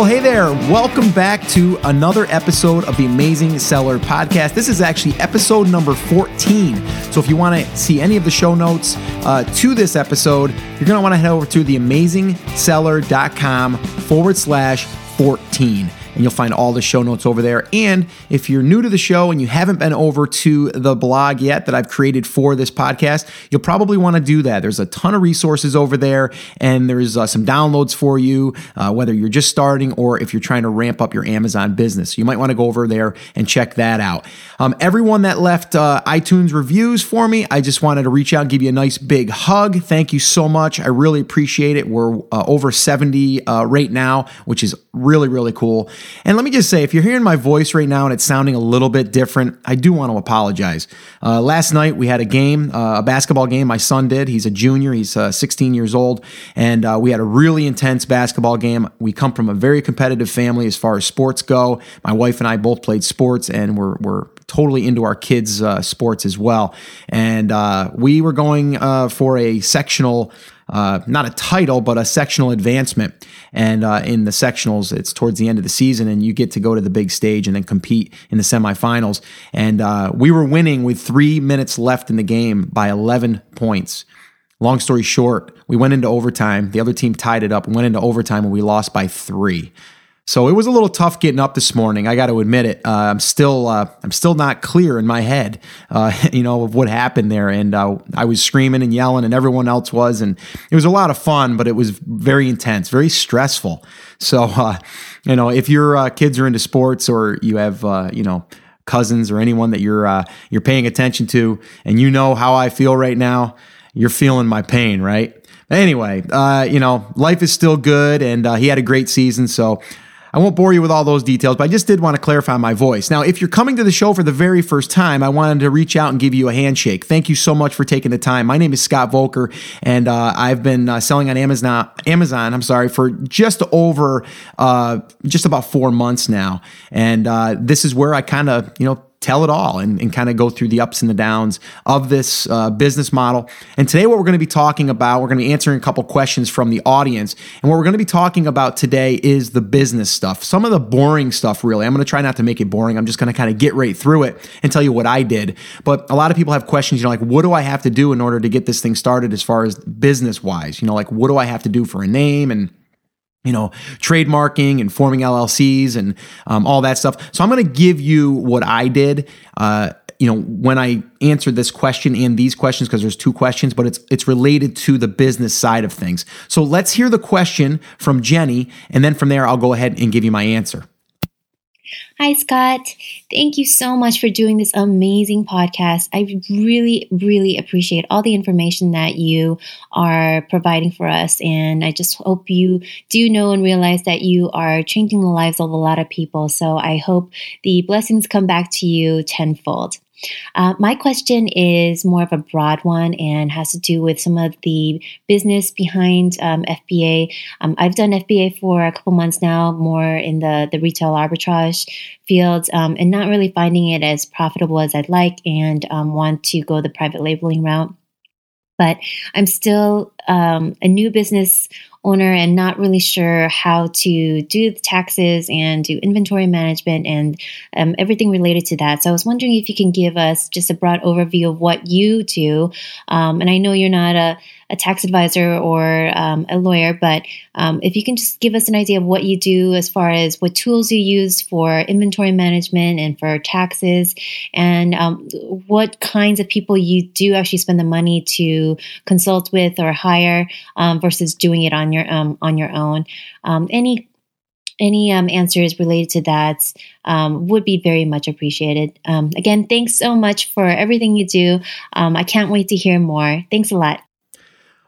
Well, hey there. Welcome back to another episode of the Amazing Seller Podcast. This is actually episode number 14. So if you want to see any of the show notes uh, to this episode, you're going to want to head over to theamazingseller.com forward slash 14 and you'll find all the show notes over there. And if you're new to the show and you haven't been over to the blog yet that I've created for this podcast, you'll probably want to do that. There's a ton of resources over there, and there's uh, some downloads for you, uh, whether you're just starting or if you're trying to ramp up your Amazon business. You might want to go over there and check that out. Um, everyone that left uh, iTunes reviews for me, I just wanted to reach out and give you a nice big hug. Thank you so much. I really appreciate it. We're uh, over 70 uh, right now, which is really, really cool. And let me just say, if you're hearing my voice right now and it's sounding a little bit different, I do want to apologize. Uh, last night we had a game, uh, a basketball game. My son did. He's a junior. He's uh, 16 years old, and uh, we had a really intense basketball game. We come from a very competitive family as far as sports go. My wife and I both played sports, and we're we're totally into our kids' uh, sports as well. And uh, we were going for a sectional uh, not a title, but a sectional advancement. And uh, in the sectionals, it's towards the end of the season, and you get to go to the big stage and then compete in the semifinals. And uh, we were winning with three minutes left in the game by 11 points. Long story short, we went into overtime. The other team tied it up, went into overtime, and we lost by three. So it was a little tough getting up this morning. I got to admit it. Uh, I'm still uh, I'm still not clear in my head, uh, you know, of what happened there. And uh, I was screaming and yelling, and everyone else was, and it was a lot of fun, but it was very intense, very stressful. So uh, you know, if your uh, kids are into sports or you have you know cousins or anyone that you're you're paying attention to, and you know how I feel right now, you're feeling my pain, right? Anyway, you know, life is still good, and he had a great season, so. I won't bore you with all those details, but I just did want to clarify my voice. Now, if you're coming to the show for the very first time, I wanted to reach out and give you a handshake. Thank you so much for taking the time. My name is Scott Voelker, and uh, I've been uh, selling on Amazon. Amazon, I'm sorry, for just over uh, just about four months now, and uh, this is where I kind of you know tell it all and, and kind of go through the ups and the downs of this uh, business model. And today, what we're going to be talking about, we're going to be answering a couple questions from the audience. And what we're going to be talking about today is the business stuff, some of the boring stuff, really. I'm going to try not to make it boring. I'm just going to kind of get right through it and tell you what I did. But a lot of people have questions, you know, like, what do I have to do in order to get this thing started as far as business wise? You know, like, what do I have to do for a name and you know, trademarking and forming LLCs and um, all that stuff. So I'm going to give you what I did. Uh, you know, when I answered this question and these questions, because there's two questions, but it's it's related to the business side of things. So let's hear the question from Jenny, and then from there I'll go ahead and give you my answer. Hi, Scott. Thank you so much for doing this amazing podcast. I really, really appreciate all the information that you are providing for us. And I just hope you do know and realize that you are changing the lives of a lot of people. So I hope the blessings come back to you tenfold. Uh, my question is more of a broad one and has to do with some of the business behind um, FBA. Um, I've done FBA for a couple months now, more in the, the retail arbitrage field, um, and not really finding it as profitable as I'd like and um, want to go the private labeling route but I'm still um, a new business owner and not really sure how to do the taxes and do inventory management and um, everything related to that. So I was wondering if you can give us just a broad overview of what you do. Um, and I know you're not a a tax advisor or um, a lawyer, but um, if you can just give us an idea of what you do as far as what tools you use for inventory management and for taxes, and um, what kinds of people you do actually spend the money to consult with or hire um, versus doing it on your um, on your own. Um, any any um, answers related to that um, would be very much appreciated. Um, again, thanks so much for everything you do. I can't wait to hear more. Thanks a lot.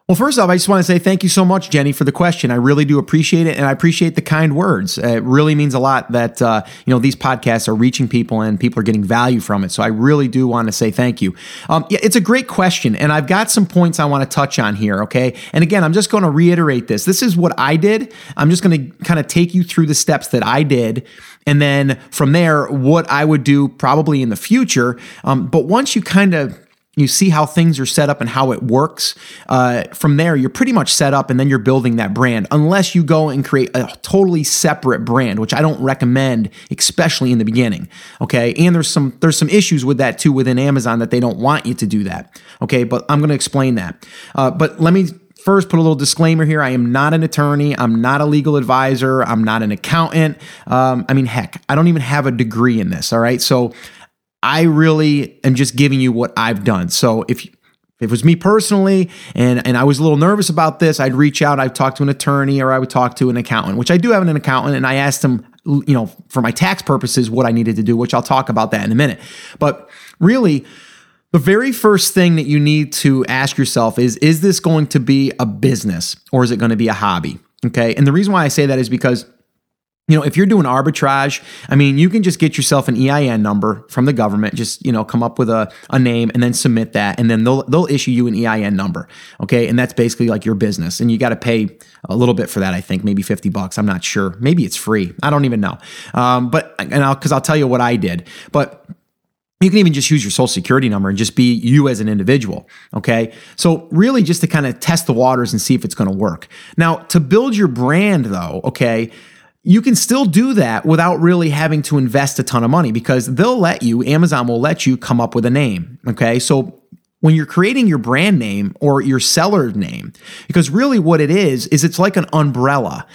Well, first off, I just want to say thank you so much, Jenny, for the question. I really do appreciate it, and I appreciate the kind words. It really means a lot that uh, you know these podcasts are reaching people and people are getting value from it. So I really do want to say thank you. Um, yeah, it's a great question, and I've got some points I want to touch on here. Okay, and again, I'm just going to reiterate this. This is what I did. I'm just going to kind of take you through the steps that I did, and then from there, what I would do probably in the future. Um, but once you kind of you see how things are set up and how it works. Uh, from there, you're pretty much set up, and then you're building that brand. Unless you go and create a totally separate brand, which I don't recommend, especially in the beginning. Okay, and there's some there's some issues with that too within Amazon that they don't want you to do that. Okay, but I'm going to explain that. Uh, but let me first put a little disclaimer here. I am not an attorney. I'm not a legal advisor. I'm not an accountant. Um, I mean, heck, I don't even have a degree in this. All right. So I really am just giving you what I've done. So if if it was me personally and, and I was a little nervous about this, I'd reach out, I'd talk to an attorney or I would talk to an accountant, which I do have an accountant, and I asked him, you know, for my tax purposes, what I needed to do, which I'll talk about that in a minute. But really, the very first thing that you need to ask yourself is Is this going to be a business or is it going to be a hobby? Okay. And the reason why I say that is because you know, if you're doing arbitrage, I mean, you can just get yourself an EIN number from the government, just, you know, come up with a, a name and then submit that. And then they'll, they'll issue you an EIN number. Okay. And that's basically like your business. And you got to pay a little bit for that, I think, maybe 50 bucks. I'm not sure. Maybe it's free. I don't even know. Um, but, and I'll, cause I'll tell you what I did. But you can even just use your social security number and just be you as an individual. Okay. So, really, just to kind of test the waters and see if it's going to work. Now, to build your brand, though, okay, you can still do that without really having to invest a ton of money because they'll let you, Amazon will let you come up with a name. Okay. So when you're creating your brand name or your seller name, because really what it is, is it's like an umbrella.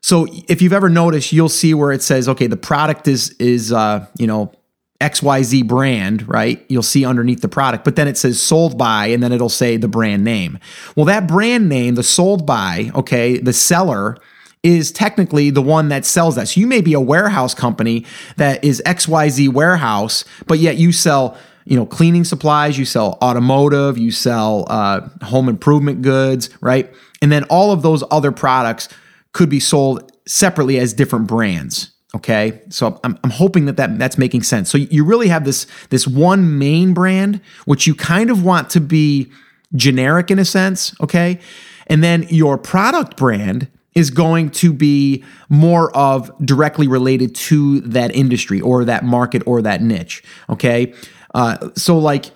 So if you've ever noticed, you'll see where it says, okay, the product is, is, uh, you know, XYZ brand, right? You'll see underneath the product, but then it says sold by, and then it'll say the brand name. Well, that brand name, the sold by, okay, the seller, is technically the one that sells that. So you may be a warehouse company that is XYZ warehouse, but yet you sell you know cleaning supplies you sell automotive you sell uh, home improvement goods right? And then all of those other products could be sold separately as different brands okay? So i'm, I'm hoping that, that that's making sense. So you really have this this one main brand which you kind of want to be generic in a sense okay? And then your product brand is going to be more of directly related to that industry or that market or that niche. Okay. Uh, so, like,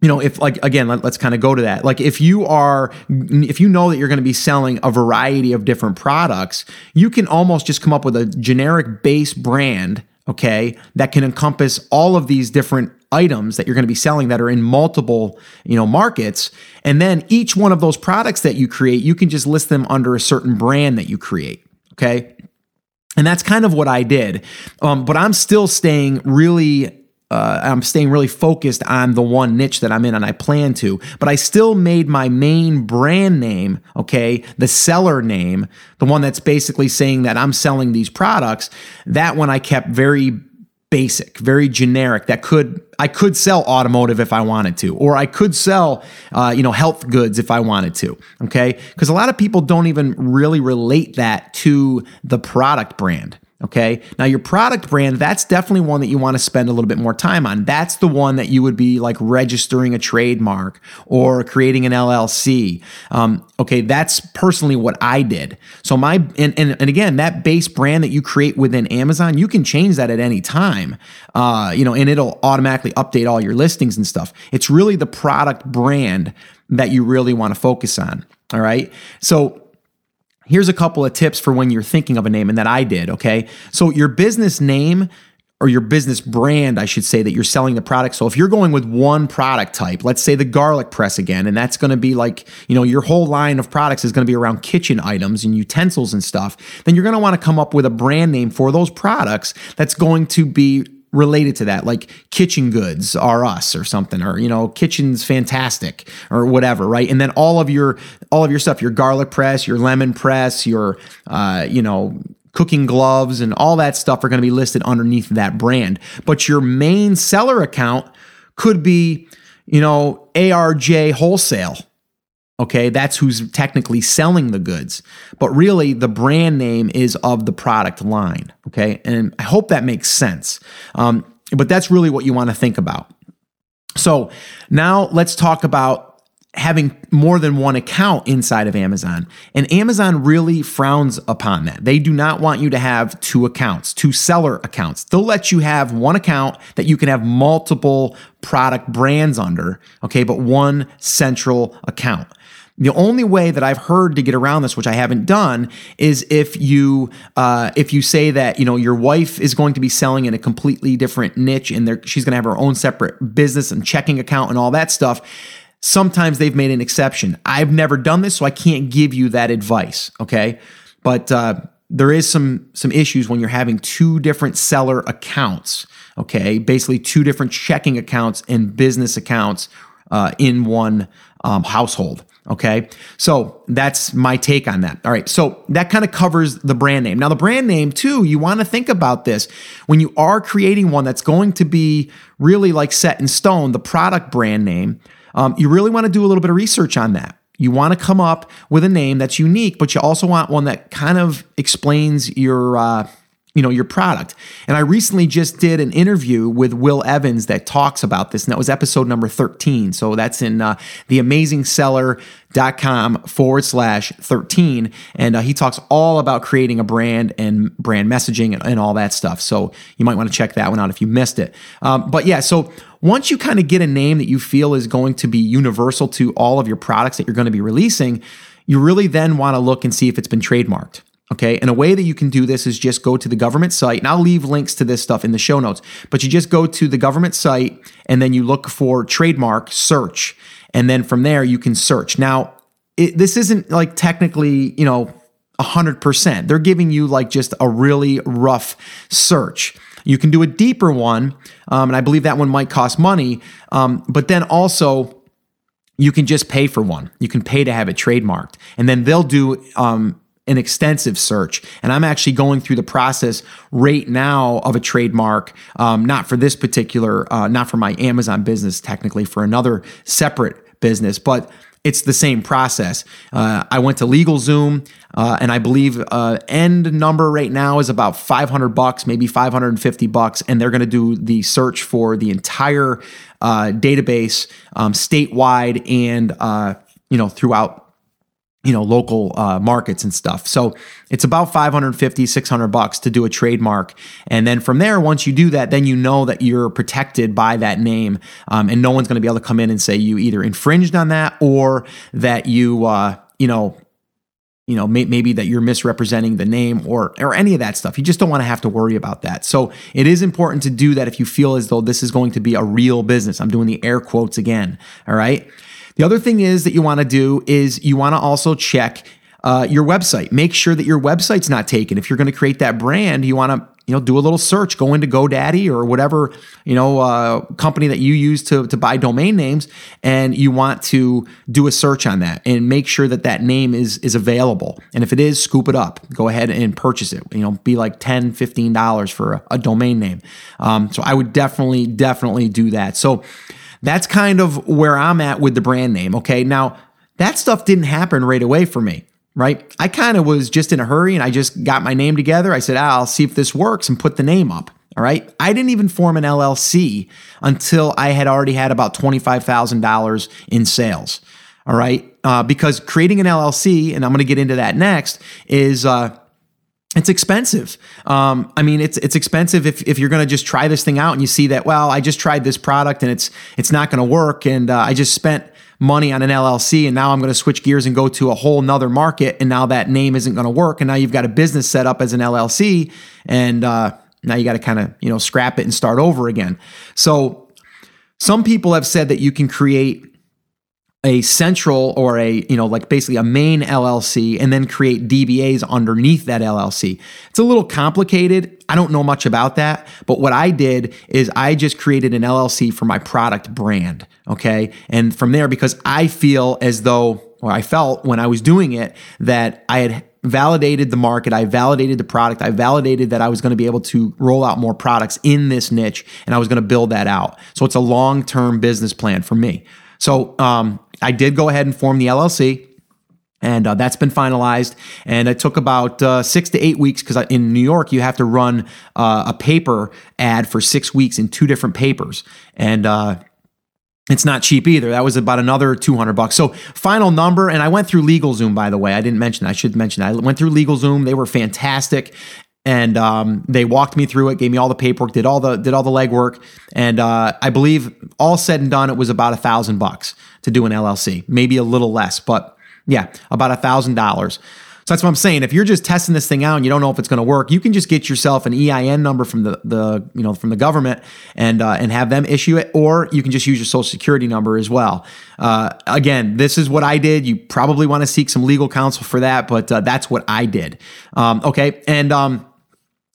you know, if like again, let, us kind of go to that. Like, if you are, if you know that you're going to be selling a variety of different products, you can almost just come up with a generic base brand okay, that can encompass all of these different items that you're going to be selling that are in multiple, you know, markets. And then each one of those products that you create, you can just list them under a certain brand that you create, okay? And that's kind of what I did. Um, but I'm still staying really uh, I'm staying really focused on the one niche that I'm in and I plan to, but I still made my main brand name, okay, the seller name, the one that's basically saying that I'm selling these products. That one I kept very basic, very generic. That could I could sell automotive if I wanted to, or I could sell uh, you know health goods if I wanted to. Okay, because a lot of people don't even really relate that to the product brand. Okay. Now, your product brand, that's definitely one that you want to spend a little bit more time on. That's the one that you would be like registering a trademark or creating an LLC. Um, okay. That's personally what I did. So, my, and, and, and again, that base brand that you create within Amazon, you can change that at any time, uh, you know, and it'll automatically update all your listings and stuff. It's really the product brand that you really want to focus on. All right. So, Here's a couple of tips for when you're thinking of a name, and that I did, okay? So, your business name or your business brand, I should say, that you're selling the product. So, if you're going with one product type, let's say the garlic press again, and that's gonna be like, you know, your whole line of products is gonna be around kitchen items and utensils and stuff, then you're gonna wanna come up with a brand name for those products that's going to be related to that, like kitchen goods are us or something, or you know, kitchen's fantastic or whatever, right? And then all of your all of your stuff, your garlic press, your lemon press, your uh, you know, cooking gloves and all that stuff are going to be listed underneath that brand. But your main seller account could be, you know, ARJ wholesale Okay, that's who's technically selling the goods. But really, the brand name is of the product line. Okay, and I hope that makes sense. Um, but that's really what you want to think about. So now let's talk about having more than one account inside of Amazon. And Amazon really frowns upon that. They do not want you to have two accounts, two seller accounts. They'll let you have one account that you can have multiple product brands under, okay, but one central account. The only way that I've heard to get around this, which I haven't done, is if you uh, if you say that you know your wife is going to be selling in a completely different niche and she's going to have her own separate business and checking account and all that stuff Sometimes they've made an exception. I've never done this, so I can't give you that advice. Okay, but uh, there is some some issues when you're having two different seller accounts. Okay, basically two different checking accounts and business accounts uh, in one um, household. Okay, so that's my take on that. All right, so that kind of covers the brand name. Now, the brand name, too, you want to think about this when you are creating one that's going to be really like set in stone, the product brand name um, you really want to do a little bit of research on that. You want to come up with a name that's unique, but you also want one that kind of explains your uh, you know your product. And i recently just did an interview with will evans that talks about this and that was episode number 13 so that's in uh, theamazingseller.com forward slash 13 and uh, he talks all about creating a brand and brand messaging and, and, all that stuff. So you might want to check that one out if you missed it. Um, but yeah so once you kind of get a name that you feel is going to be universal to all of your products that you're going to be releasing you really then want to look and see if it's been trademarked Okay. And a way that you can do this is just go to the government site. And I'll leave links to this stuff in the show notes. But you just go to the government site and then you look for trademark search. And then from there, you can search. Now, it, this isn't like technically, you know, 100%. They're giving you like just a really rough search. You can do a deeper one. Um, and I believe that one might cost money. Um, but then also, you can just pay for one. You can pay to have it trademarked. And then they'll do um, an extensive search. And I'm actually going through the process right now of a trademark, um, not for this particular, uh, not for my Amazon business, technically, for another separate business, but it's the same process. Uh, I went to LegalZoom, uh, and I believe uh, end number right now is about 500 bucks, maybe 550 bucks, and they're going to do the search for the entire uh, database um, statewide and uh, you know throughout you know local uh, markets and stuff. So it's about 550 600 bucks to do a trademark. And then from there once you do that then you know that you're protected by that name um, and no one's going to be able to come in and say you either infringed on that or that you uh, you know you know may, maybe that you're misrepresenting the name or or any of that stuff. You just don't want to have to worry about that. So it is important to do that if you feel as though this is going to be a real business. I'm doing the air quotes again all right the other thing is that you want to do is you want to also check uh, your website. Make sure that your website's not taken. If you're going to create that brand, you want to you know do a little search. Go into godaddy or whatever you know uh, company that you use to, to buy domain names and you want to do a search on that and make sure that that name is is available. And if it is scoop it up. Go ahead and purchase it. You know be like 10 15 dollars for a, a, domain name. Um, so i would definitely definitely do that. So that's kind of where I'm at with the brand name. Okay. Now, that stuff didn't happen right away for me, right? I kind of was just in a hurry and I just got my name together. I said, ah, I'll see if this works and put the name up. All right. I didn't even form an LLC until I had already had about $25,000 in sales. All right. Uh, because creating an LLC, and I'm going to get into that next, is, uh, it's expensive. Um, I mean, it's it's expensive if, if you're going to just try this thing out and you see that well, I just tried this product and it's it's not going to work, and uh, I just spent money on an LLC and now I'm going to switch gears and go to a whole nother market, and now that name isn't going to work, and now you've got a business set up as an LLC, and uh, now you got to kind of you know scrap it and start over again. So some people have said that you can create a central or a you know like basically a main LLC and then create DBAs underneath that LLC. It's a little complicated. I don't know much about that, but what I did is I just created an LLC for my product brand, okay? And from there because I feel as though or I felt when I was doing it that I had validated the market, I validated the product, I validated that I was going to be able to roll out more products in this niche and I was going to build that out. So it's a long-term business plan for me. So um, I did go ahead and form the LLC. And uh, that's been finalized. And it took about uh, six to eight weeks because in New York, you have to run uh, a paper ad for six weeks in two different papers. And uh, it's not cheap either. That was about another 200 bucks. So final number, and I went through LegalZoom, by the way. I didn't mention, I should mention. I went through LegalZoom. They were fantastic. And um, they walked me through it, gave me all the paperwork, did all the did all the legwork, and uh, I believe all said and done, it was about a thousand bucks to do an LLC, maybe a little less, but yeah, about a thousand dollars. So that's what I'm saying. If you're just testing this thing out and you don't know if it's going to work, you can just get yourself an EIN number from the, the you know from the government and uh, and have them issue it, or you can just use your social security number as well. Uh, again, this is what I did. You probably want to seek some legal counsel for that, but uh, that's what I did. Um, okay, and um,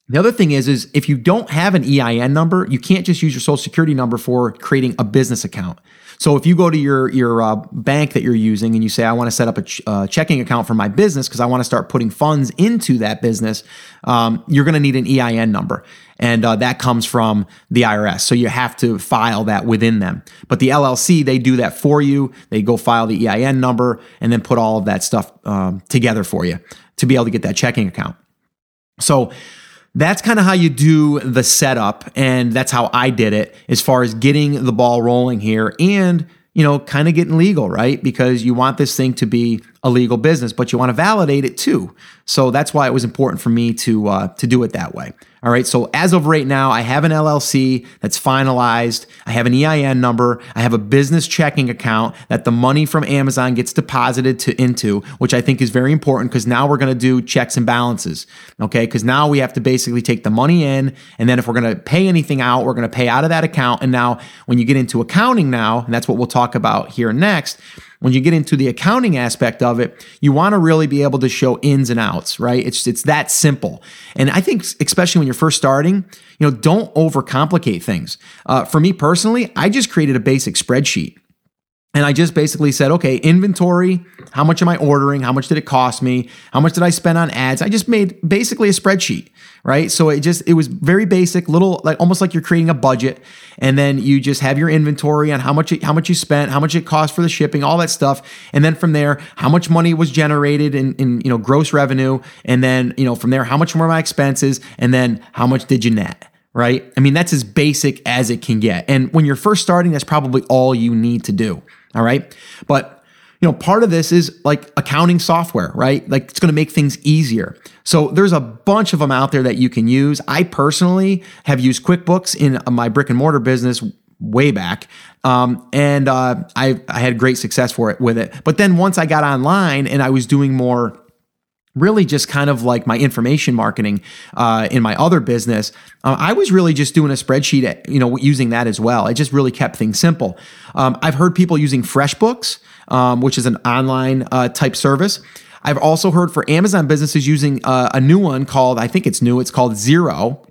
the other thing is, is if you don't have an EIN number, you can't just use your social security number for creating a business account. So if you go to your your uh, bank that you're using and you say, I want to set up a ch- uh, checking account for my business because I want to start putting funds into that business, um, you're going to need an EIN number, and uh, that comes from the IRS. So you have to file that within them. But the LLC, they do that for you. They go file the EIN number and then put all of that stuff um, together for you to be able to get that checking account. So that's kind of how you do the setup and that's how I did it as far as getting the ball rolling here and you know kind of getting legal right? Because you want this thing to be a legal business but you want to validate it too so that's why it was important for me to uh, to do it that way all right. So as of right now, I have an LLC that's finalized. I have an EIN number. I have a business checking account that the money from Amazon gets deposited to into, which I think is very important because now we're going to do checks and balances. Okay. Because now we have to basically take the money in, and then if we're going to pay anything out, we're going to pay out of that account. And now when you get into accounting now, and that's what we'll talk about here next when you get into the accounting aspect of it, you want to really be able to show ins and outs, right? It's it's that simple. And I think especially when you're first starting, you know, don't overcomplicate things. Uh, for me personally, I just created a basic spreadsheet. And I just basically said, okay, inventory, how much am I ordering? How much did it cost me? How much did I spend on ads? I just made basically a spreadsheet, right? So it just, it was very basic, little, like almost like you're creating a budget. And then you just have your inventory on how much, it, how much you spent, how much it cost for the shipping, all that stuff. And then from there, how much money was generated in, in, you know, gross revenue. And then, you know, from there, how much were my expenses? And then how much did you net? Right. I mean, that's as basic as it can get. And when you're first starting, that's probably all you need to do. All right. But you know, part of this is like accounting software, right? Like it's going to make things easier. So there's a bunch of them out there that you can use. I personally have used QuickBooks in my brick and mortar business way back. Um, and uh, I, I had great success for it with it. But then once I got online and I was doing more really just kind of like my information marketing uh, in my other business uh, i was really just doing a spreadsheet you know using that as well. It just really kept things simple. Um, i've heard people using freshbooks um, which is an online uh, type service. I've also heard for amazon businesses using uh, a new one called i think it's new it's called Xero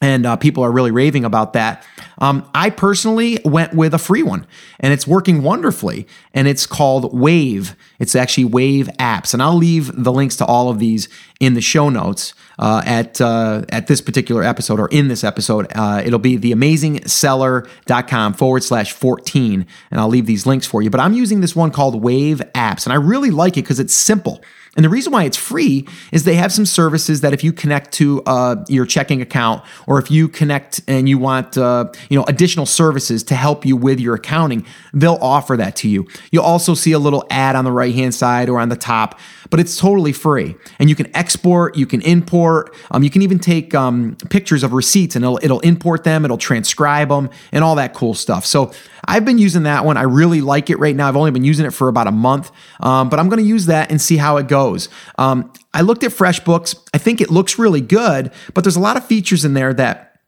and uh, people are really raving about that. Um, I personally went with a free one, and it's working wonderfully. And it's called Wave. It's actually Wave Apps, and I'll leave the links to all of these in the show notes uh, at uh, at this particular episode or in this episode. Uh, it'll be theamazingseller.com forward slash fourteen, and I'll leave these links for you. But I'm using this one called Wave Apps, and I really like it because it's simple. And the reason why it's free is they have some services that if you connect to uh, your checking account, or if you connect and you want uh, you know additional services to help you with your accounting, they'll offer that to you. You'll also see a little ad on the right hand side or on the top, but it's totally free. And you can export, you can import, um, you can even take um, pictures of receipts and it'll, it'll import them, it'll transcribe them, and all that cool stuff. So I've been using that one. I really like it right now. I've only been using it for about a month, um, but I'm going to use that and see how it goes. Um, I looked at FreshBooks. I think it looks really good, but there's a lot of features in there that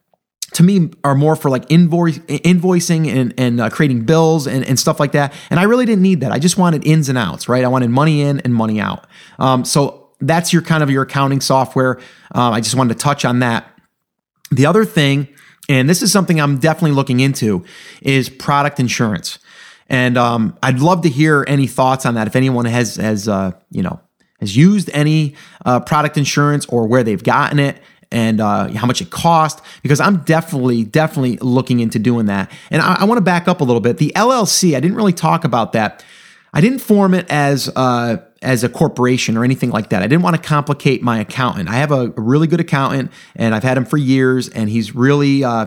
to me are more for like invoice, invoicing and, and uh, creating bills and, and stuff like that. And I really didn't need that. I just wanted ins and outs, right? I wanted money in and money out. Um, so that's your kind of your accounting software. Um, I just wanted to touch on that. The other thing and this is something I'm definitely looking into is product insurance. And um, I'd love to hear any thoughts on that. If anyone has has uh, you know has used any uh, product insurance or where they've gotten it and uh, how much it cost, because I'm definitely definitely looking into doing that. And I, I want to back up a little bit. The LLC, I didn't really talk about that. I didn't form it as uh, as a corporation or anything like that. I didn't want to complicate my accountant. I have a, really good accountant, and I've had him for years, and he's really uh,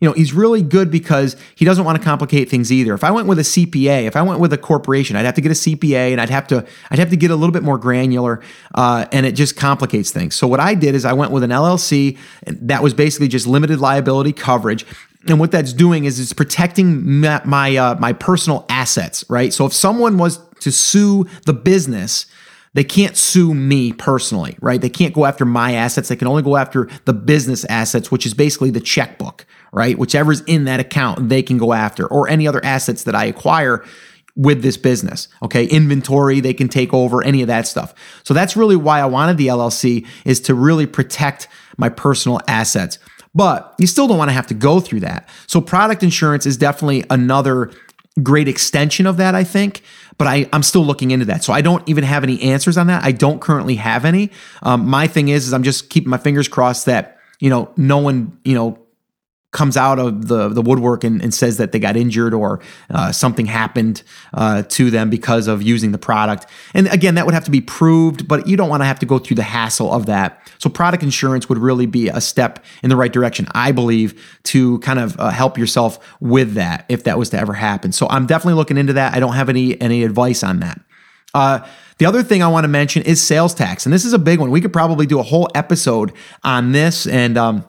You know, he's really good because he doesn't want to complicate things either. If I went with a CPA, if I went with a corporation, I'd have to get a CPA and I'd have to I'd have to get a little bit more granular, uh, and it just complicates things. So what I did is I went with an LLC that was basically just limited liability coverage. And what that's doing is it's protecting my my, uh, my personal assets, right? So if someone was to sue the business, they can't sue me personally, right? They can't go after my assets. They can only go after the business assets, which is basically the checkbook, right? Whichever's in that account, they can go after, or any other assets that I acquire with this business. Okay. Inventory, they can take over, any of that stuff. So that's really why I wanted the LLC is to really protect my personal assets. But you still don't want to have to go through that. So product insurance is definitely another great extension of that, I think. But I, I'm still looking into that. So I don't even have any answers on that. I don't currently have any. Um, my thing is, is I'm just keeping my fingers crossed that, you know, no one, you know, comes out of the, the woodwork and, and says that they got injured or uh, something happened uh, to them because of using the product. And again, that would have to be proved, but you don't want to have to go through the hassle of that. So, product insurance would really be a step in the right direction, I believe, to kind of uh, help yourself with that if that was to ever happen. So, I'm definitely looking into that. I don't have any any advice on that. Uh, the other thing I want to mention is sales tax, and this is a big one. We could probably do a whole episode on this, and um,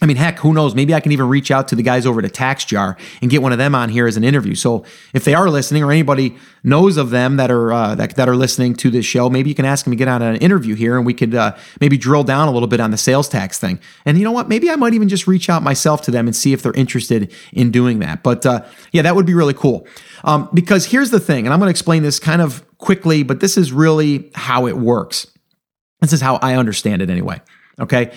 I mean, heck, who knows? Maybe I can even reach out to the guys over at TaxJar and get one of them on here as an interview. So if they are listening, or anybody knows of them that are uh, that, that are listening to this show, maybe you can ask them to get on an interview here, and we could uh, maybe drill down a little bit on the sales tax thing. And you know what? Maybe I might even just reach out myself to them and see if they're interested in doing that. But uh, yeah, that would be really cool. Um, because here's the thing, and I'm going to explain this kind of quickly, but this is really how it works. This is how I understand it anyway. Okay.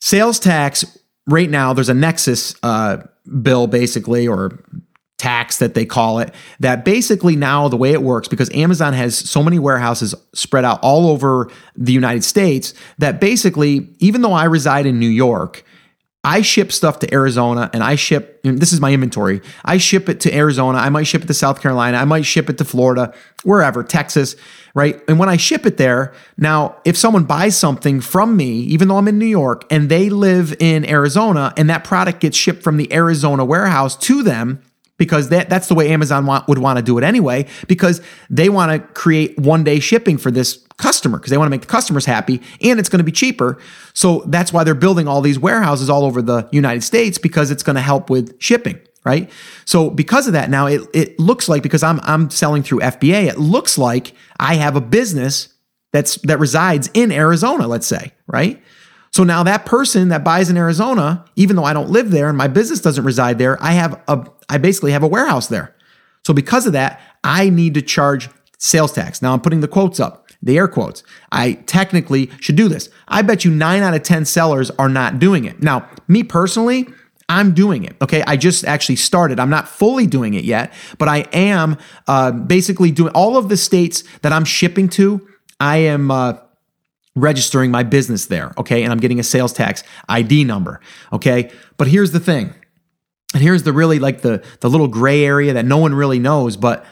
Sales tax, right now, there's a Nexus uh, bill basically, or tax that they call it, that basically now the way it works, because Amazon has so many warehouses spread out all over the United States, that basically, even though I reside in New York, I ship stuff to Arizona and I ship, this is my inventory. I ship it to Arizona. I might ship it to South Carolina. I might ship it to Florida, wherever, Texas, right? And when I ship it there, now, if someone buys something from me, even though I'm in New York and they live in Arizona and that product gets shipped from the Arizona warehouse to them, because that, that's the way Amazon want, would want to do it anyway, because they want to create one day shipping for this customer because they want to make the customers happy and it's going to be cheaper. So that's why they're building all these warehouses all over the United States because it's going to help with shipping, right? So because of that, now it, it looks like because I'm I'm selling through FBA, it looks like I have a business that's that resides in Arizona, let's say, right? So now that person that buys in Arizona, even though I don't live there and my business doesn't reside there, I have a I basically have a warehouse there. So because of that, I need to charge sales tax. Now I'm putting the quotes up, the air quotes. I technically should do this. I bet you 9 out of 10 sellers are not doing it. Now, me personally, I'm doing it. Okay. I just actually started. I'm not fully doing it yet, but I am uh, basically doing all of the states that I'm shipping to. I am uh, registering my business there. Okay. And I'm getting a sales tax ID number. Okay. But here's the thing and here's the really like the the little gray area that no one really knows, but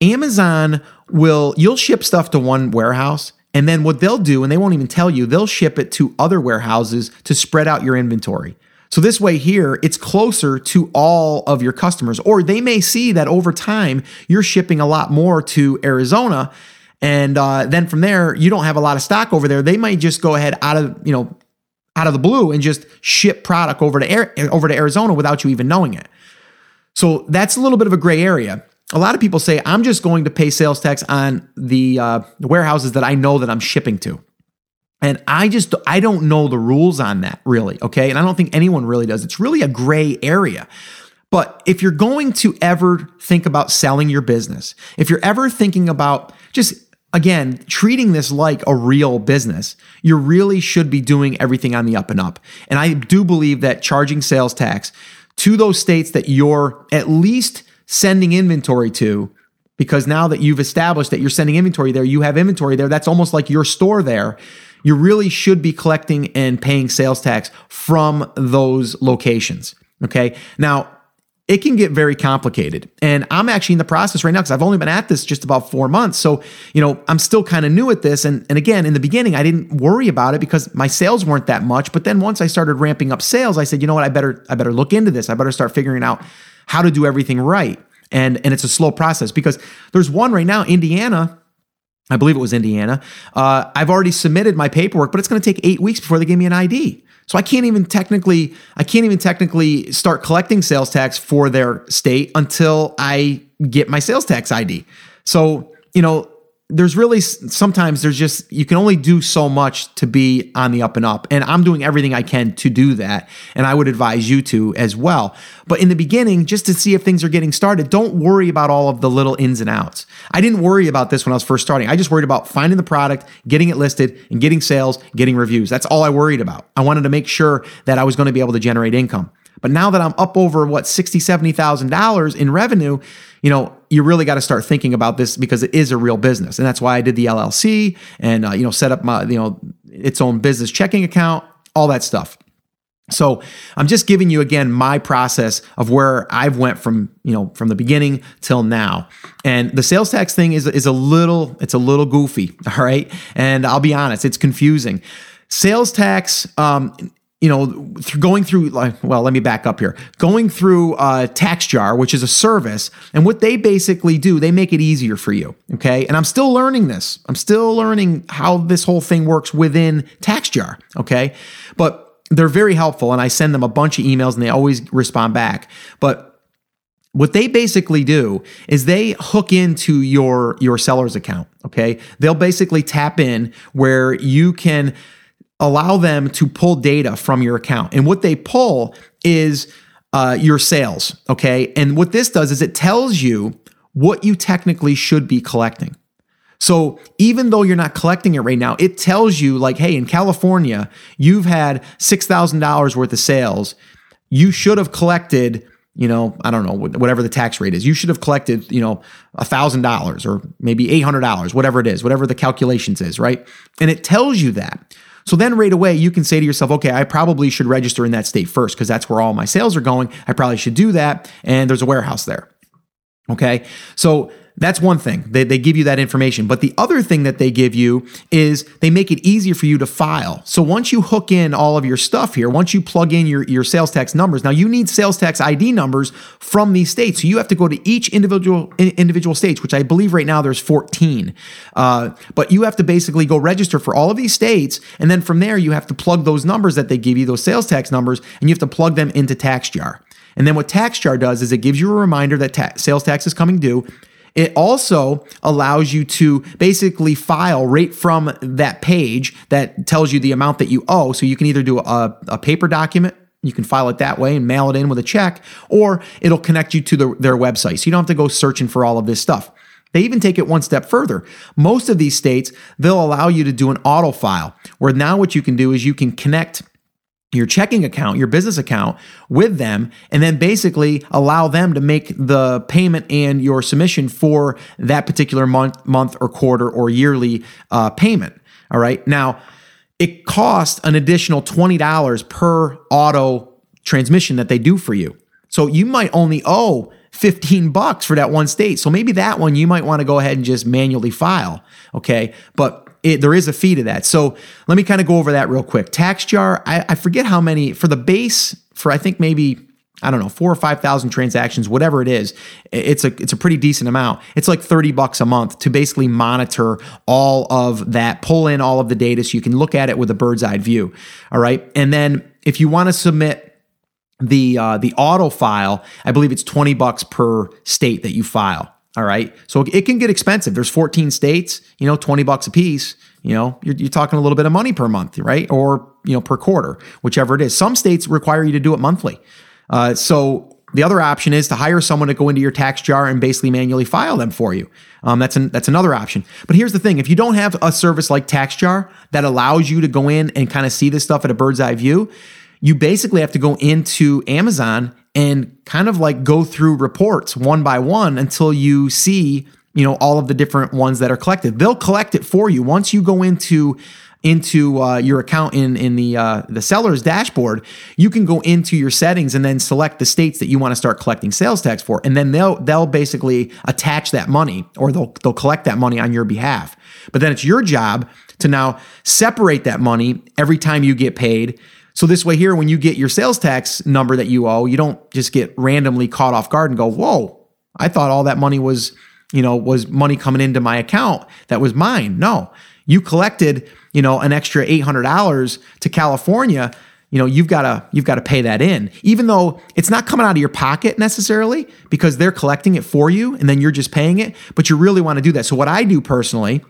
Amazon will you'll ship stuff to one warehouse and then what they'll do and they won't even tell you, they'll ship it to other warehouses to spread out your inventory. So this way here, it's closer to all of your customers or they may see that over time you're shipping a lot more to Arizona and uh, then from there you don't have a lot of stock over there. They might just go ahead out of, you know, out of the blue and just ship product over to Air, over to Arizona without you even knowing it. So that's a little bit of a gray area. A lot of people say I'm just going to pay sales tax on the, uh, warehouses that I know that I'm shipping to. And I just I don't know the rules on that really, okay? And I don't think anyone really does. It's really a gray area. But if you're going to ever think about selling your business, if you're ever thinking about just again, treating this like a real business, you really should be doing everything on the up and up. And I do believe that charging sales tax to those states that you're at least sending inventory to, because now that you've established that you're sending inventory there, you have inventory there, that's almost like your store there. You really should be collecting and paying sales tax from those locations. Okay. Now, it can get very complicated. And I'm actually in the process right now because I've only been at this just about four months. So, you know, I'm still kind of new at this. And, and again, in the beginning, I didn't worry about it because my sales weren't that much. But then once I started ramping up sales, I said, you know what, I better, I better look into this. I better start figuring out how to do everything right. And, and it's a slow process because there's one right now, Indiana. I believe it was Indiana. Uh, I've already submitted my paperwork, but it's going to take eight weeks before they give me an ID. So I can't even technically I can't even technically start collecting sales tax for their state until I get my sales tax ID. So, you know, there's really sometimes there's just you can only do so much to be on the up and up. And i'm doing everything i can to do that. And i would advise you to as well. But in the beginning just to see if things are getting started don't worry about all of the little ins and outs. I didn't worry about this when i was first starting. I just worried about finding the product getting it listed and getting sales getting reviews. That's all i worried about. I wanted to make sure that i was going to be able to generate income but now that I'm up over what sixty, seventy thousand dollars in revenue, you know, you really got to start thinking about this because it is a real business, and that's why I did the LLC and uh, you know set up my you know its own business checking account, all that stuff. So I'm just giving you again my process of where I've went from you know from the beginning till now, and the sales tax thing is is a little it's a little goofy, all right, and I'll be honest, it's confusing. Sales tax um, you know, going through like, well, let me back up here. Going through uh, TaxJar, which is a service, and what they basically do, they make it easier for you. Okay, and I'm still learning this. I'm still learning how this whole thing works within TaxJar. Okay, but they're very helpful, and I send them a bunch of emails, and they always respond back. But what they basically do is they hook into your your seller's account. Okay, they'll basically tap in where you can allow them to pull data from your account. And what they pull is uh, your sales. Okay. And what this does is it tells you what you technically should be collecting. So even though you're not collecting it right now, it tells you, like, hey, in California, you've had $6,000 worth of sales. You should have collected, you know, I don't know, whatever the tax rate is. You should have collected, you know, $1,000 or maybe $800, whatever it is, whatever the calculations is, right? And it tells you that. So then right away, you can say to yourself, okay, I probably should register in that state first because that's where all my sales are going. I probably should do that. And there's a warehouse there. Okay. So that's one thing. They, they give you that information. But the other thing that they give you is they make it easier for you to file. So once you hook in all of your stuff here, once you plug in your, your sales tax numbers, now you need sales tax ID numbers from these states. So you have to go to each individual individual states, which I believe right now there's 14. Uh, but you have to basically go register for all of these states. And then from there, you have to plug those numbers that they give you, those sales tax numbers, and you have to plug them into TaxJar. And then what TaxJar does is it gives you a reminder that ta- sales tax is coming due. It also allows you to basically file right from that page that tells you the amount that you owe. So you can either do a, a paper document you can file it that way and mail it in with a check, or it'll connect you to the, their website. So you don't have to go searching for all of this stuff. They even take it one step further. Most of these states, they'll allow you to do an auto file, where now what you can do is you can connect your checking account, your business account with them, and then basically allow them to make the payment and your submission for that particular month, month or quarter or yearly uh, payment. All right. Now, it costs an additional $20 per auto transmission that they do for you. So you might only owe 15 bucks for that one state. So maybe that one you might want to go ahead and just manually file. Okay. But it, there is a fee to that. So let me kind of go over that real quick. TaxJar, I, I forget how many for the base for I think maybe I don't know four or five thousand transactions, whatever it is. It's a it's a pretty decent amount. It's like thirty bucks a month to basically monitor all of that, pull in all of the data, so you can look at it with a bird's eye view. All right, and then if you want to submit the uh, the auto file, I believe it's twenty bucks per state that you file. All right. So it can get expensive. There's 14 states, you know, 20 bucks a piece. You know, you're, you're talking a little bit of money per month, right? Or, you know, per quarter, whichever it is. Some states require you to do it monthly. Uh, so the other option is to hire someone to go into your TaxJar and basically manually file them for you. Um, that's an, that's another option. But here's the thing: if you don't have a service like TaxJar that allows you to go in and kind of see this stuff at a bird's eye view, you basically have to go into Amazon and kind of like go through reports one by one until you see, you know, all of the different ones that are collected. They'll collect it for you. Once you go into into uh, your account in in the uh, the seller's dashboard, you can go into your settings and then select the states that you want to start collecting sales tax for, and then they'll they'll basically attach that money or they'll they'll collect that money on your behalf. But then it's your job to now separate that money every time you get paid. So this way here, when you get your sales tax number that you owe, you don't just get randomly caught off guard and go, "Whoa, I thought all that money was." you know, was money coming into my account that was mine. No, you collected, you know, an extra $800 to California. You know, you've got to you've got to pay that in, even though it's not coming out of your pocket necessarily because they're collecting it for you and then you're just paying it. But you really want to do that. So what I do personally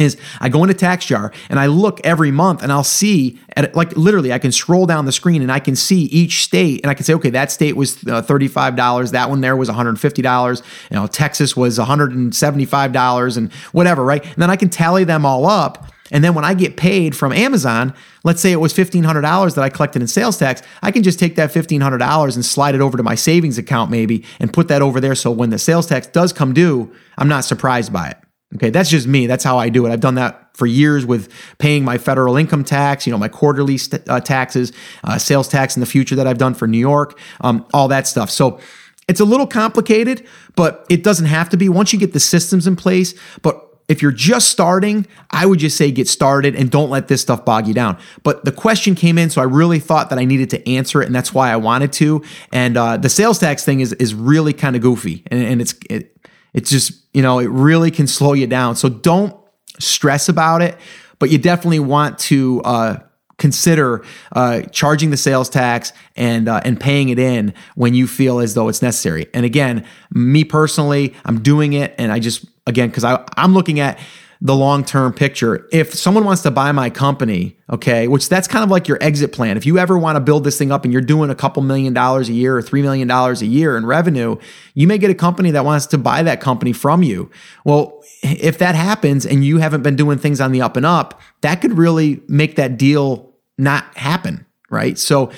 is I go into TaxJar and I look every month and I'll see at like literally I can scroll down the screen and I can see each state and I can say okay that state was uh, $35 that one there was $150 you know Texas was $175 and whatever right and then I can tally them all up and then when I get paid from Amazon, let's say it was $1,500 that I collected in sales tax, I can just take that $1,500 and slide it over to my savings account maybe and put that over there. So when the sales tax does come due, I'm not surprised by it. Okay, that's just me. That's how I do it. I've done that for years with paying my federal income tax, you know, my quarterly st- uh, taxes, uh, sales tax in the future that I've done for New York, um, all that stuff. So it's a little complicated, but it doesn't have to be once you get the systems in place. But if you're just starting, I would just say get started and don't let this stuff bog you down. But the question came in, so I really thought that I needed to answer it, and that's why I wanted to. And uh, the sales tax thing is is really kind of goofy, and, and it's it, it's just, you know, it really can slow you down. So don't stress about it, but you definitely want to uh, consider uh, charging the sales tax and uh, and paying it in when you feel as though it's necessary. And again, me personally, I'm doing it, and I just again because I I'm looking at the long term picture. If someone wants to buy my company, okay, which that's kind of like your exit plan. If you ever want to build this thing up and you're doing a couple million dollars a year or $3 million a year in revenue, you may get a company that wants to buy that company from you. Well, if that happens and you haven't been doing things on the up and up, that could really make that deal not happen, right? So,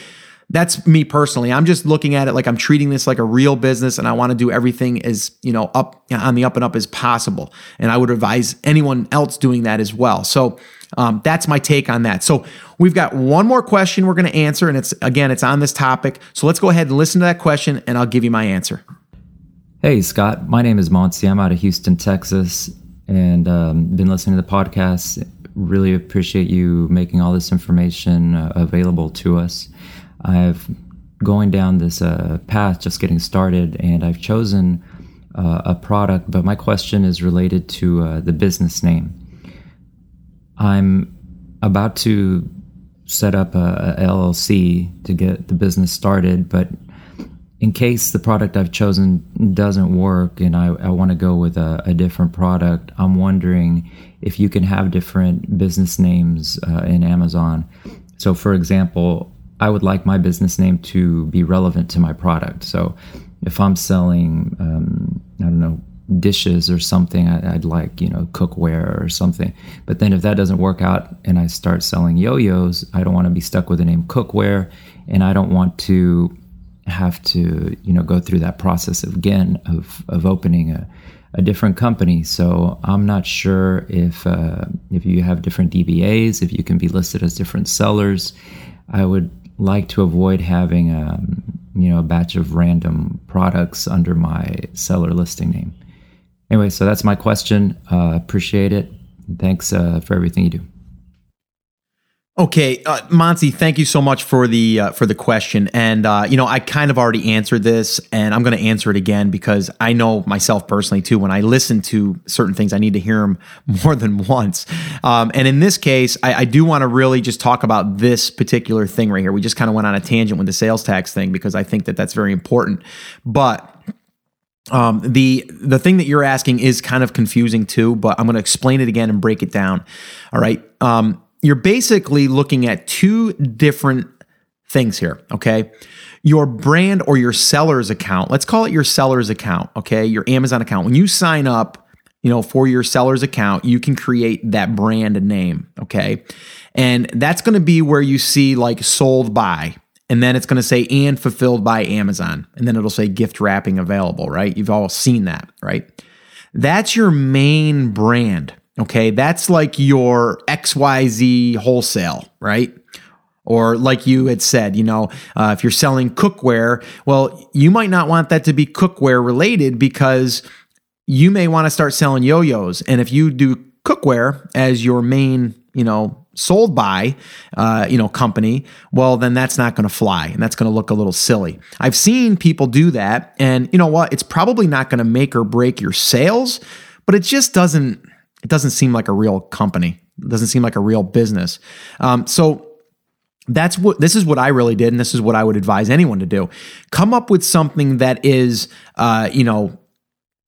that's me personally. I'm just looking at it like I'm treating this like a real business and I want to do everything as, you know, up on the up and up as possible. And I would advise anyone else doing that as well. So um, that's my take on that. So we've got one more question we're going to answer. And it's, again, it's on this topic. So let's go ahead and listen to that question and I'll give you my answer. Hey, Scott. My name is Monty. I'm out of Houston, Texas, and um, been listening to the podcast. Really appreciate you making all this information uh, available to us. I've going down this uh, path, just getting started, and I've chosen uh, a product. But my question is related to uh, the business name. I'm about to set up a, a, LLC to get the business started, but in case the product I've chosen doesn't work and I, I want to go with a, a, different product, I'm wondering if you can have different business names uh, in Amazon. So, for example, I would like my business name to be relevant to my product. So if I'm selling, um, I don't know, dishes or something, I, would like, you know, cookware or something. But then if that doesn't work out and I start selling yo yos, I don't want to be stuck with the name cookware and I don't want to have to, you know, go through that process again of, of opening a, a different company. So I'm not sure if uh, if you have different DBAs, if you can be listed as different sellers. I would like to avoid having a, um, you know a batch of random products under my seller listing name. Anyway, so that's my question. Uh, appreciate it. Thanks uh, for everything you do. Okay, uh, Monty, thank you so much for the uh, for the question, and uh, you know I kind of already answered this, and I'm going to answer it again because I know myself personally too. When I listen to certain things, I need to hear them more than once. Um, and in this case, I, I do want to really just talk about this particular thing right here. We just kind of went on a tangent with the sales tax thing because I think that that's very important, but um, the the thing that you're asking is kind of confusing too, but I'm going to explain it again and break it down. All right. Um, you're basically looking at two different things here, okay? Your brand or your seller's account, let's call it your seller's account, okay? Your Amazon account. When you sign up, you know, for your seller's account, you can create that brand name, okay? And that's going to be where you see like sold by, and then it's going to say and fulfilled by Amazon, and then it'll say gift wrapping available, right? You've all seen that, right? That's your main brand, Okay. That's like your XYZ wholesale, right? Or like you had said, you know, uh, if you're selling cookware, well, you might not want that to be cookware related because you may want to start selling yo-yos. And if you do cookware as your main, you know, sold by, uh, you know, company, well, then that's not going to fly and that's going to look a little silly. I've seen people do that, and you know what? It's probably not going to make or break your sales, but it just doesn't. It doesn't seem like a real company. It doesn't seem like a real business. Um, so that's what this is what I really did, and this is what I would advise anyone to do. Come up with something that is, uh, you know,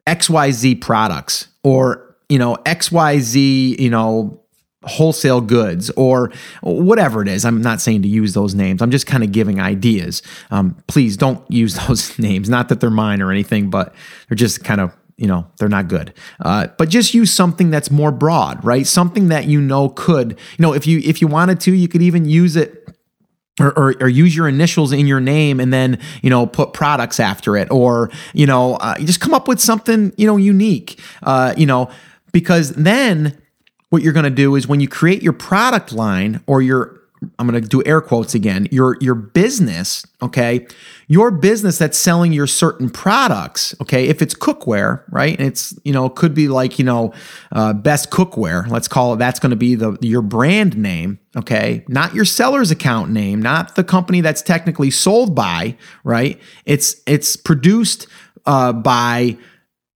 XYZ products or you know XYZ, you know wholesale goods or whatever it is. I'm not saying to use those names. I'm just kind of giving ideas. Um, please don't use those names. Not that they're mine or anything, but they're just kind of you know they're not good. Uh, but just use something that's more broad right? Something that you know could you know if you if you wanted to you could even use it or, or, or, use your initials in your name and then you know put products after it or you know uh, just come up with something you know unique uh, you know because then what you're going to do is when you create your product line or your I'm going to do air quotes again. Your your business, okay? Your business that's selling your certain products, okay? If it's cookware, right? And it's you know could be like you know uh, best cookware. Let's call it. That's going to be the your brand name, okay? Not your seller's account name, not the company that's technically sold by, right? It's it's produced uh, by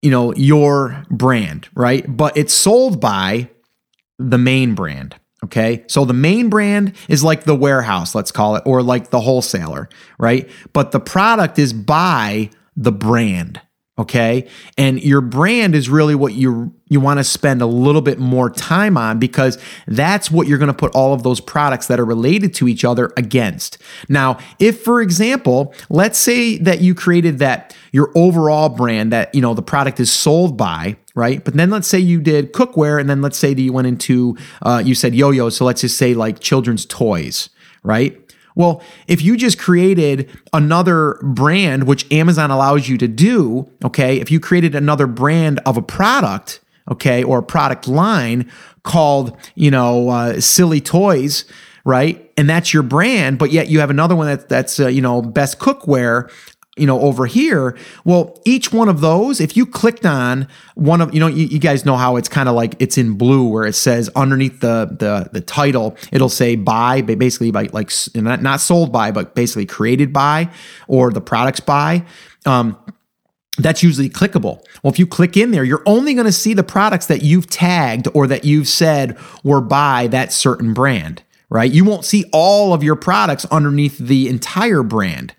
you know your brand, right? But it's sold by the main brand. Okay. So the main brand is like the warehouse, let's call it, or like the wholesaler, right? But the product is by the brand. Okay. And your brand is really what you you want to spend a little bit more time on because that's what you're going to put all of those products that are related to each other against. Now, if for example, let's say that you created that your overall brand that, you know, the product is sold by, right? But then let's say you did cookware and then let's say that you went into uh, you said yo-yo, so let's just say like children's toys, right? Well, if you just created another brand, which Amazon allows you to do, okay, if you created another brand of a product, okay, or a product line called, you know, uh, Silly Toys, right? And that's your brand, but yet you have another one that, that's, uh, you know, Best Cookware you know, over here. Well, each one of those, if you clicked on one of, you know, you, you guys know how it's kind of like it's in blue where it says underneath the the the title, it'll say by, basically by like not, not sold by, but basically created by, or the products by. Um, that's usually clickable. Well, if you click in there, you're only going to see the products that you've tagged or that you've said were by that certain brand, right? You won't see all of your products underneath the entire brand.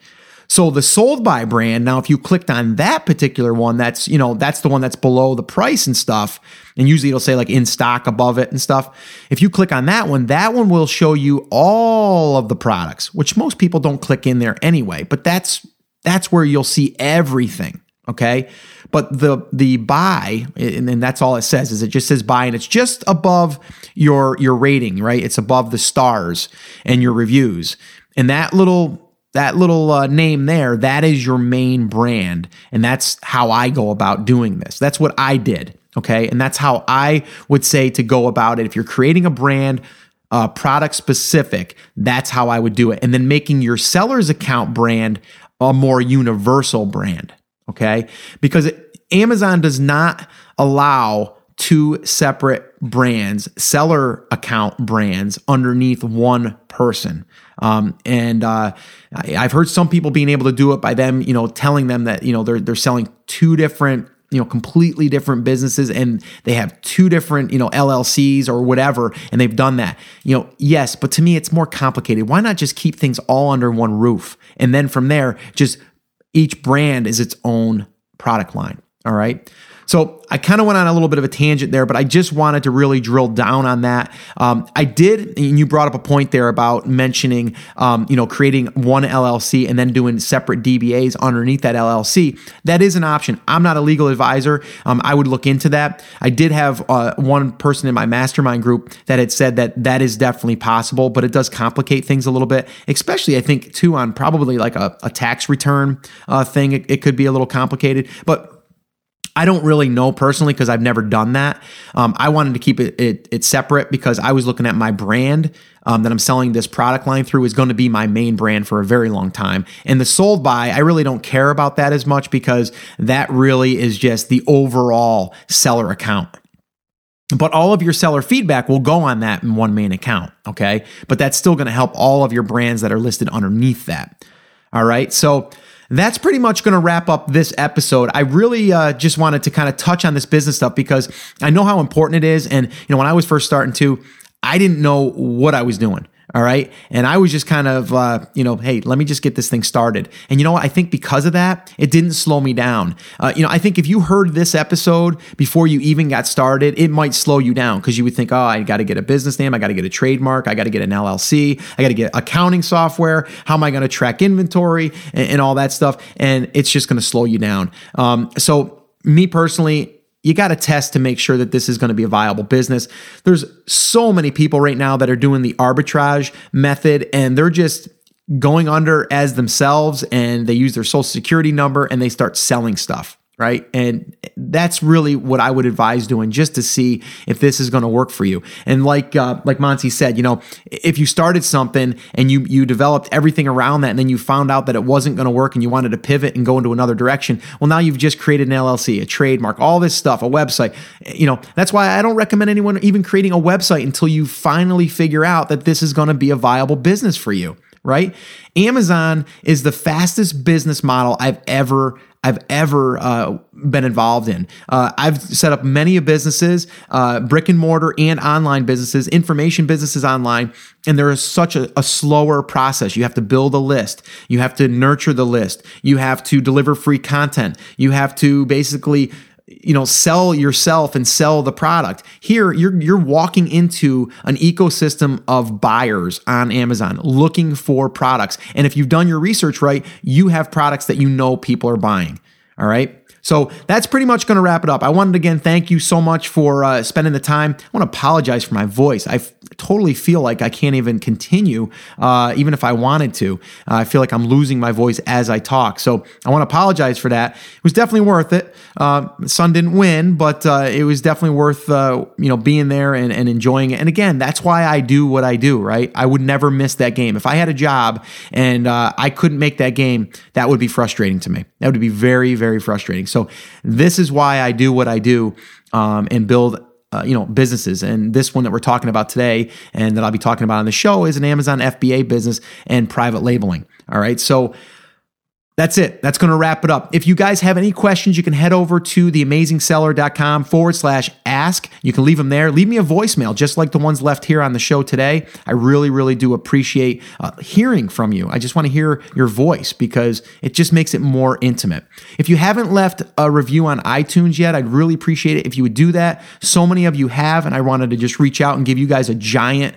So the sold by brand, now if you clicked on that particular one, that's, you know, that's the one that's below the price and stuff. And usually it'll say like in stock above it and stuff. If you click on that one, that one will show you all of the products, which most people don't click in there anyway, but that's that's where you'll see everything. Okay. But the the buy, and, that's all it says, is it just says buy, and it's just above your your rating, right? It's above the stars and your reviews. And that little that little uh, name there, that is your main brand. And that's how I go about doing this. That's what I did. Okay. And that's how I would say to go about it. If you're creating a brand, uh, product specific, that's how I would do it. And then making your seller's account brand a more universal brand. Okay. Because Amazon does not allow two separate brands, seller account brands underneath one person. Um, and uh, I've heard some people being able to do it by them, you know, telling them that you know they're they're selling two different you know completely different businesses and they have two different you know llcs or whatever and they've done that. You know yes but to me it's more complicated. Why not just keep things all under one roof? And then from there just each brand is its own product line all right so I kind of went on a little bit of a tangent there, but I just wanted to really drill down on that. Um, I did, and you brought up a point there about mentioning, um, you know, creating one LLC and then doing separate DBAs underneath that LLC. That is an option. I'm not a legal advisor. Um, I would look into that. I did have uh, one person in my mastermind group that had said that that is definitely possible, but it does complicate things a little bit, especially I think too on probably like a, a tax return uh, thing. It, it could be a little complicated, but I don't really know personally because I've never done that. Um, I wanted to keep it, it, it separate because I was looking at my brand um, that I'm selling this product line through is going to be my main brand for a very long time. And the sold by, I really don't care about that as much because that really is just the overall seller account. But all of your seller feedback will go on that in one main account, okay? But that's still going to help all of your brands that are listed underneath that. All right. So that's pretty much going to wrap up this episode. I really uh, just wanted to kind of touch on this business stuff because I know how important it is. And, you know, when I was first starting to, I didn't know what I was doing. All right. And I was just kind of, uh, you know, hey, let me just get this thing started. And you know what? I think because of that, it didn't slow me down. Uh, you know, I think if you heard this episode before you even got started, it might slow you down because you would think, oh, I got to get a business name. I got to get a trademark. I got to get an LLC. I got to get accounting software. How am I going to track inventory and, and, all that stuff? And it's just going to slow you down. Um, so, me personally, you got to test to make sure that this is going to be a viable business. There's so many people right now that are doing the arbitrage method and they're just going under as themselves and they use their social security number and they start selling stuff right? And that's really what I would advise doing just to see if this is going to work for you. And like uh, like Monty said, you know, if you started something and you you developed everything around that and then you found out that it wasn't going to work and you wanted to pivot and go into another direction, well now you've just created an LLC, a trademark, all this stuff, a website. You know, that's why I don't recommend anyone even creating a website until you finally figure out that this is going to be a viable business for you right? Amazon is the fastest business model I've ever I've ever uh, been involved in. Uh, I've set up many businesses, uh, brick and mortar and online businesses, information businesses online, and there is such a, a slower process. You have to build a list, you have to nurture the list, you have to deliver free content, you have to basically you know sell yourself and sell the product. Here you're you're walking into an ecosystem of buyers on Amazon looking for products. And if you've done your research right you have products that you know people are buying all right so that's pretty much going to wrap it up. I wanted to again thank you so much for uh, spending the time. I want to apologize for my voice. I f- totally feel like I can't even continue, uh, even if I wanted to. Uh, I feel like I'm losing my voice as I talk. So I want to apologize for that. It was definitely worth it. Uh, Sun didn't win, but uh, it was definitely worth uh, you know being there and, and enjoying it. And again, that's why I do what I do. Right? I would never miss that game. If I had a job and I couldn't make that game, that would be frustrating to me. That would be very very frustrating. So this is why I do what I do um, and build uh, you know businesses. And this one that we're talking about today and that i'll be talking about on the show is an amazon fba business and private labeling. All right. So that's it. That's going to wrap it up. If you guys have any questions, you can head over to theamazingseller.com forward slash ask. You can leave them there. Leave me a voicemail, just like the ones left here on the show today. I really, really do appreciate uh, hearing from you. I just want to hear your voice because it just makes it more intimate. If you haven't left a review on iTunes yet, I'd really appreciate it if you would do that. So many of you have, and I wanted to just reach out and give you guys a giant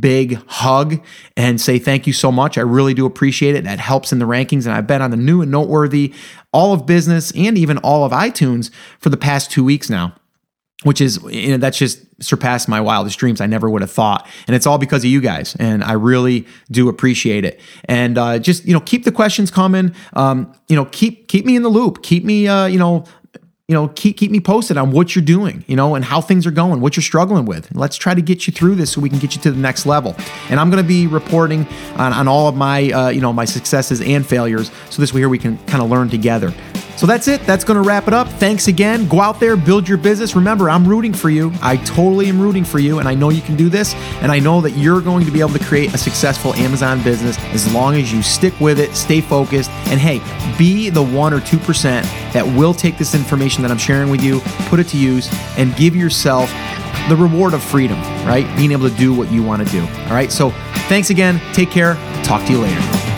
big hug and say thank you so much. I really do appreciate it. That helps in the rankings. And I've been on the new and noteworthy all of business and even all of iTunes for the past two weeks now. Which is, you know, that's just surpassed my wildest dreams. I never would have thought. And it's all because of you guys. And I really do appreciate it. And uh, just, you know, keep the questions coming. Um, you know, keep keep me in the loop. Keep me, uh, you know, you know, keep keep me posted on what you're doing, you know, and how things are going, what you're struggling with. Let's try to get you through this so we can get you to the next level. And I'm going to be reporting on, on all of my, uh, you know, my successes and failures, so this way here we can kind of learn together. So that's it. That's going to wrap it up. Thanks again. Go out there, build your business. Remember, I'm rooting for you. I totally am rooting for you, and I know you can do this. And I know that you're going to be able to create a successful Amazon business as long as you stick with it, stay focused, and hey, be the one or 2% that will take this information that I'm sharing with you, put it to use, and give yourself the reward of freedom, right? Being able to do what you want to do. All right. So thanks again. Take care. Talk to you later.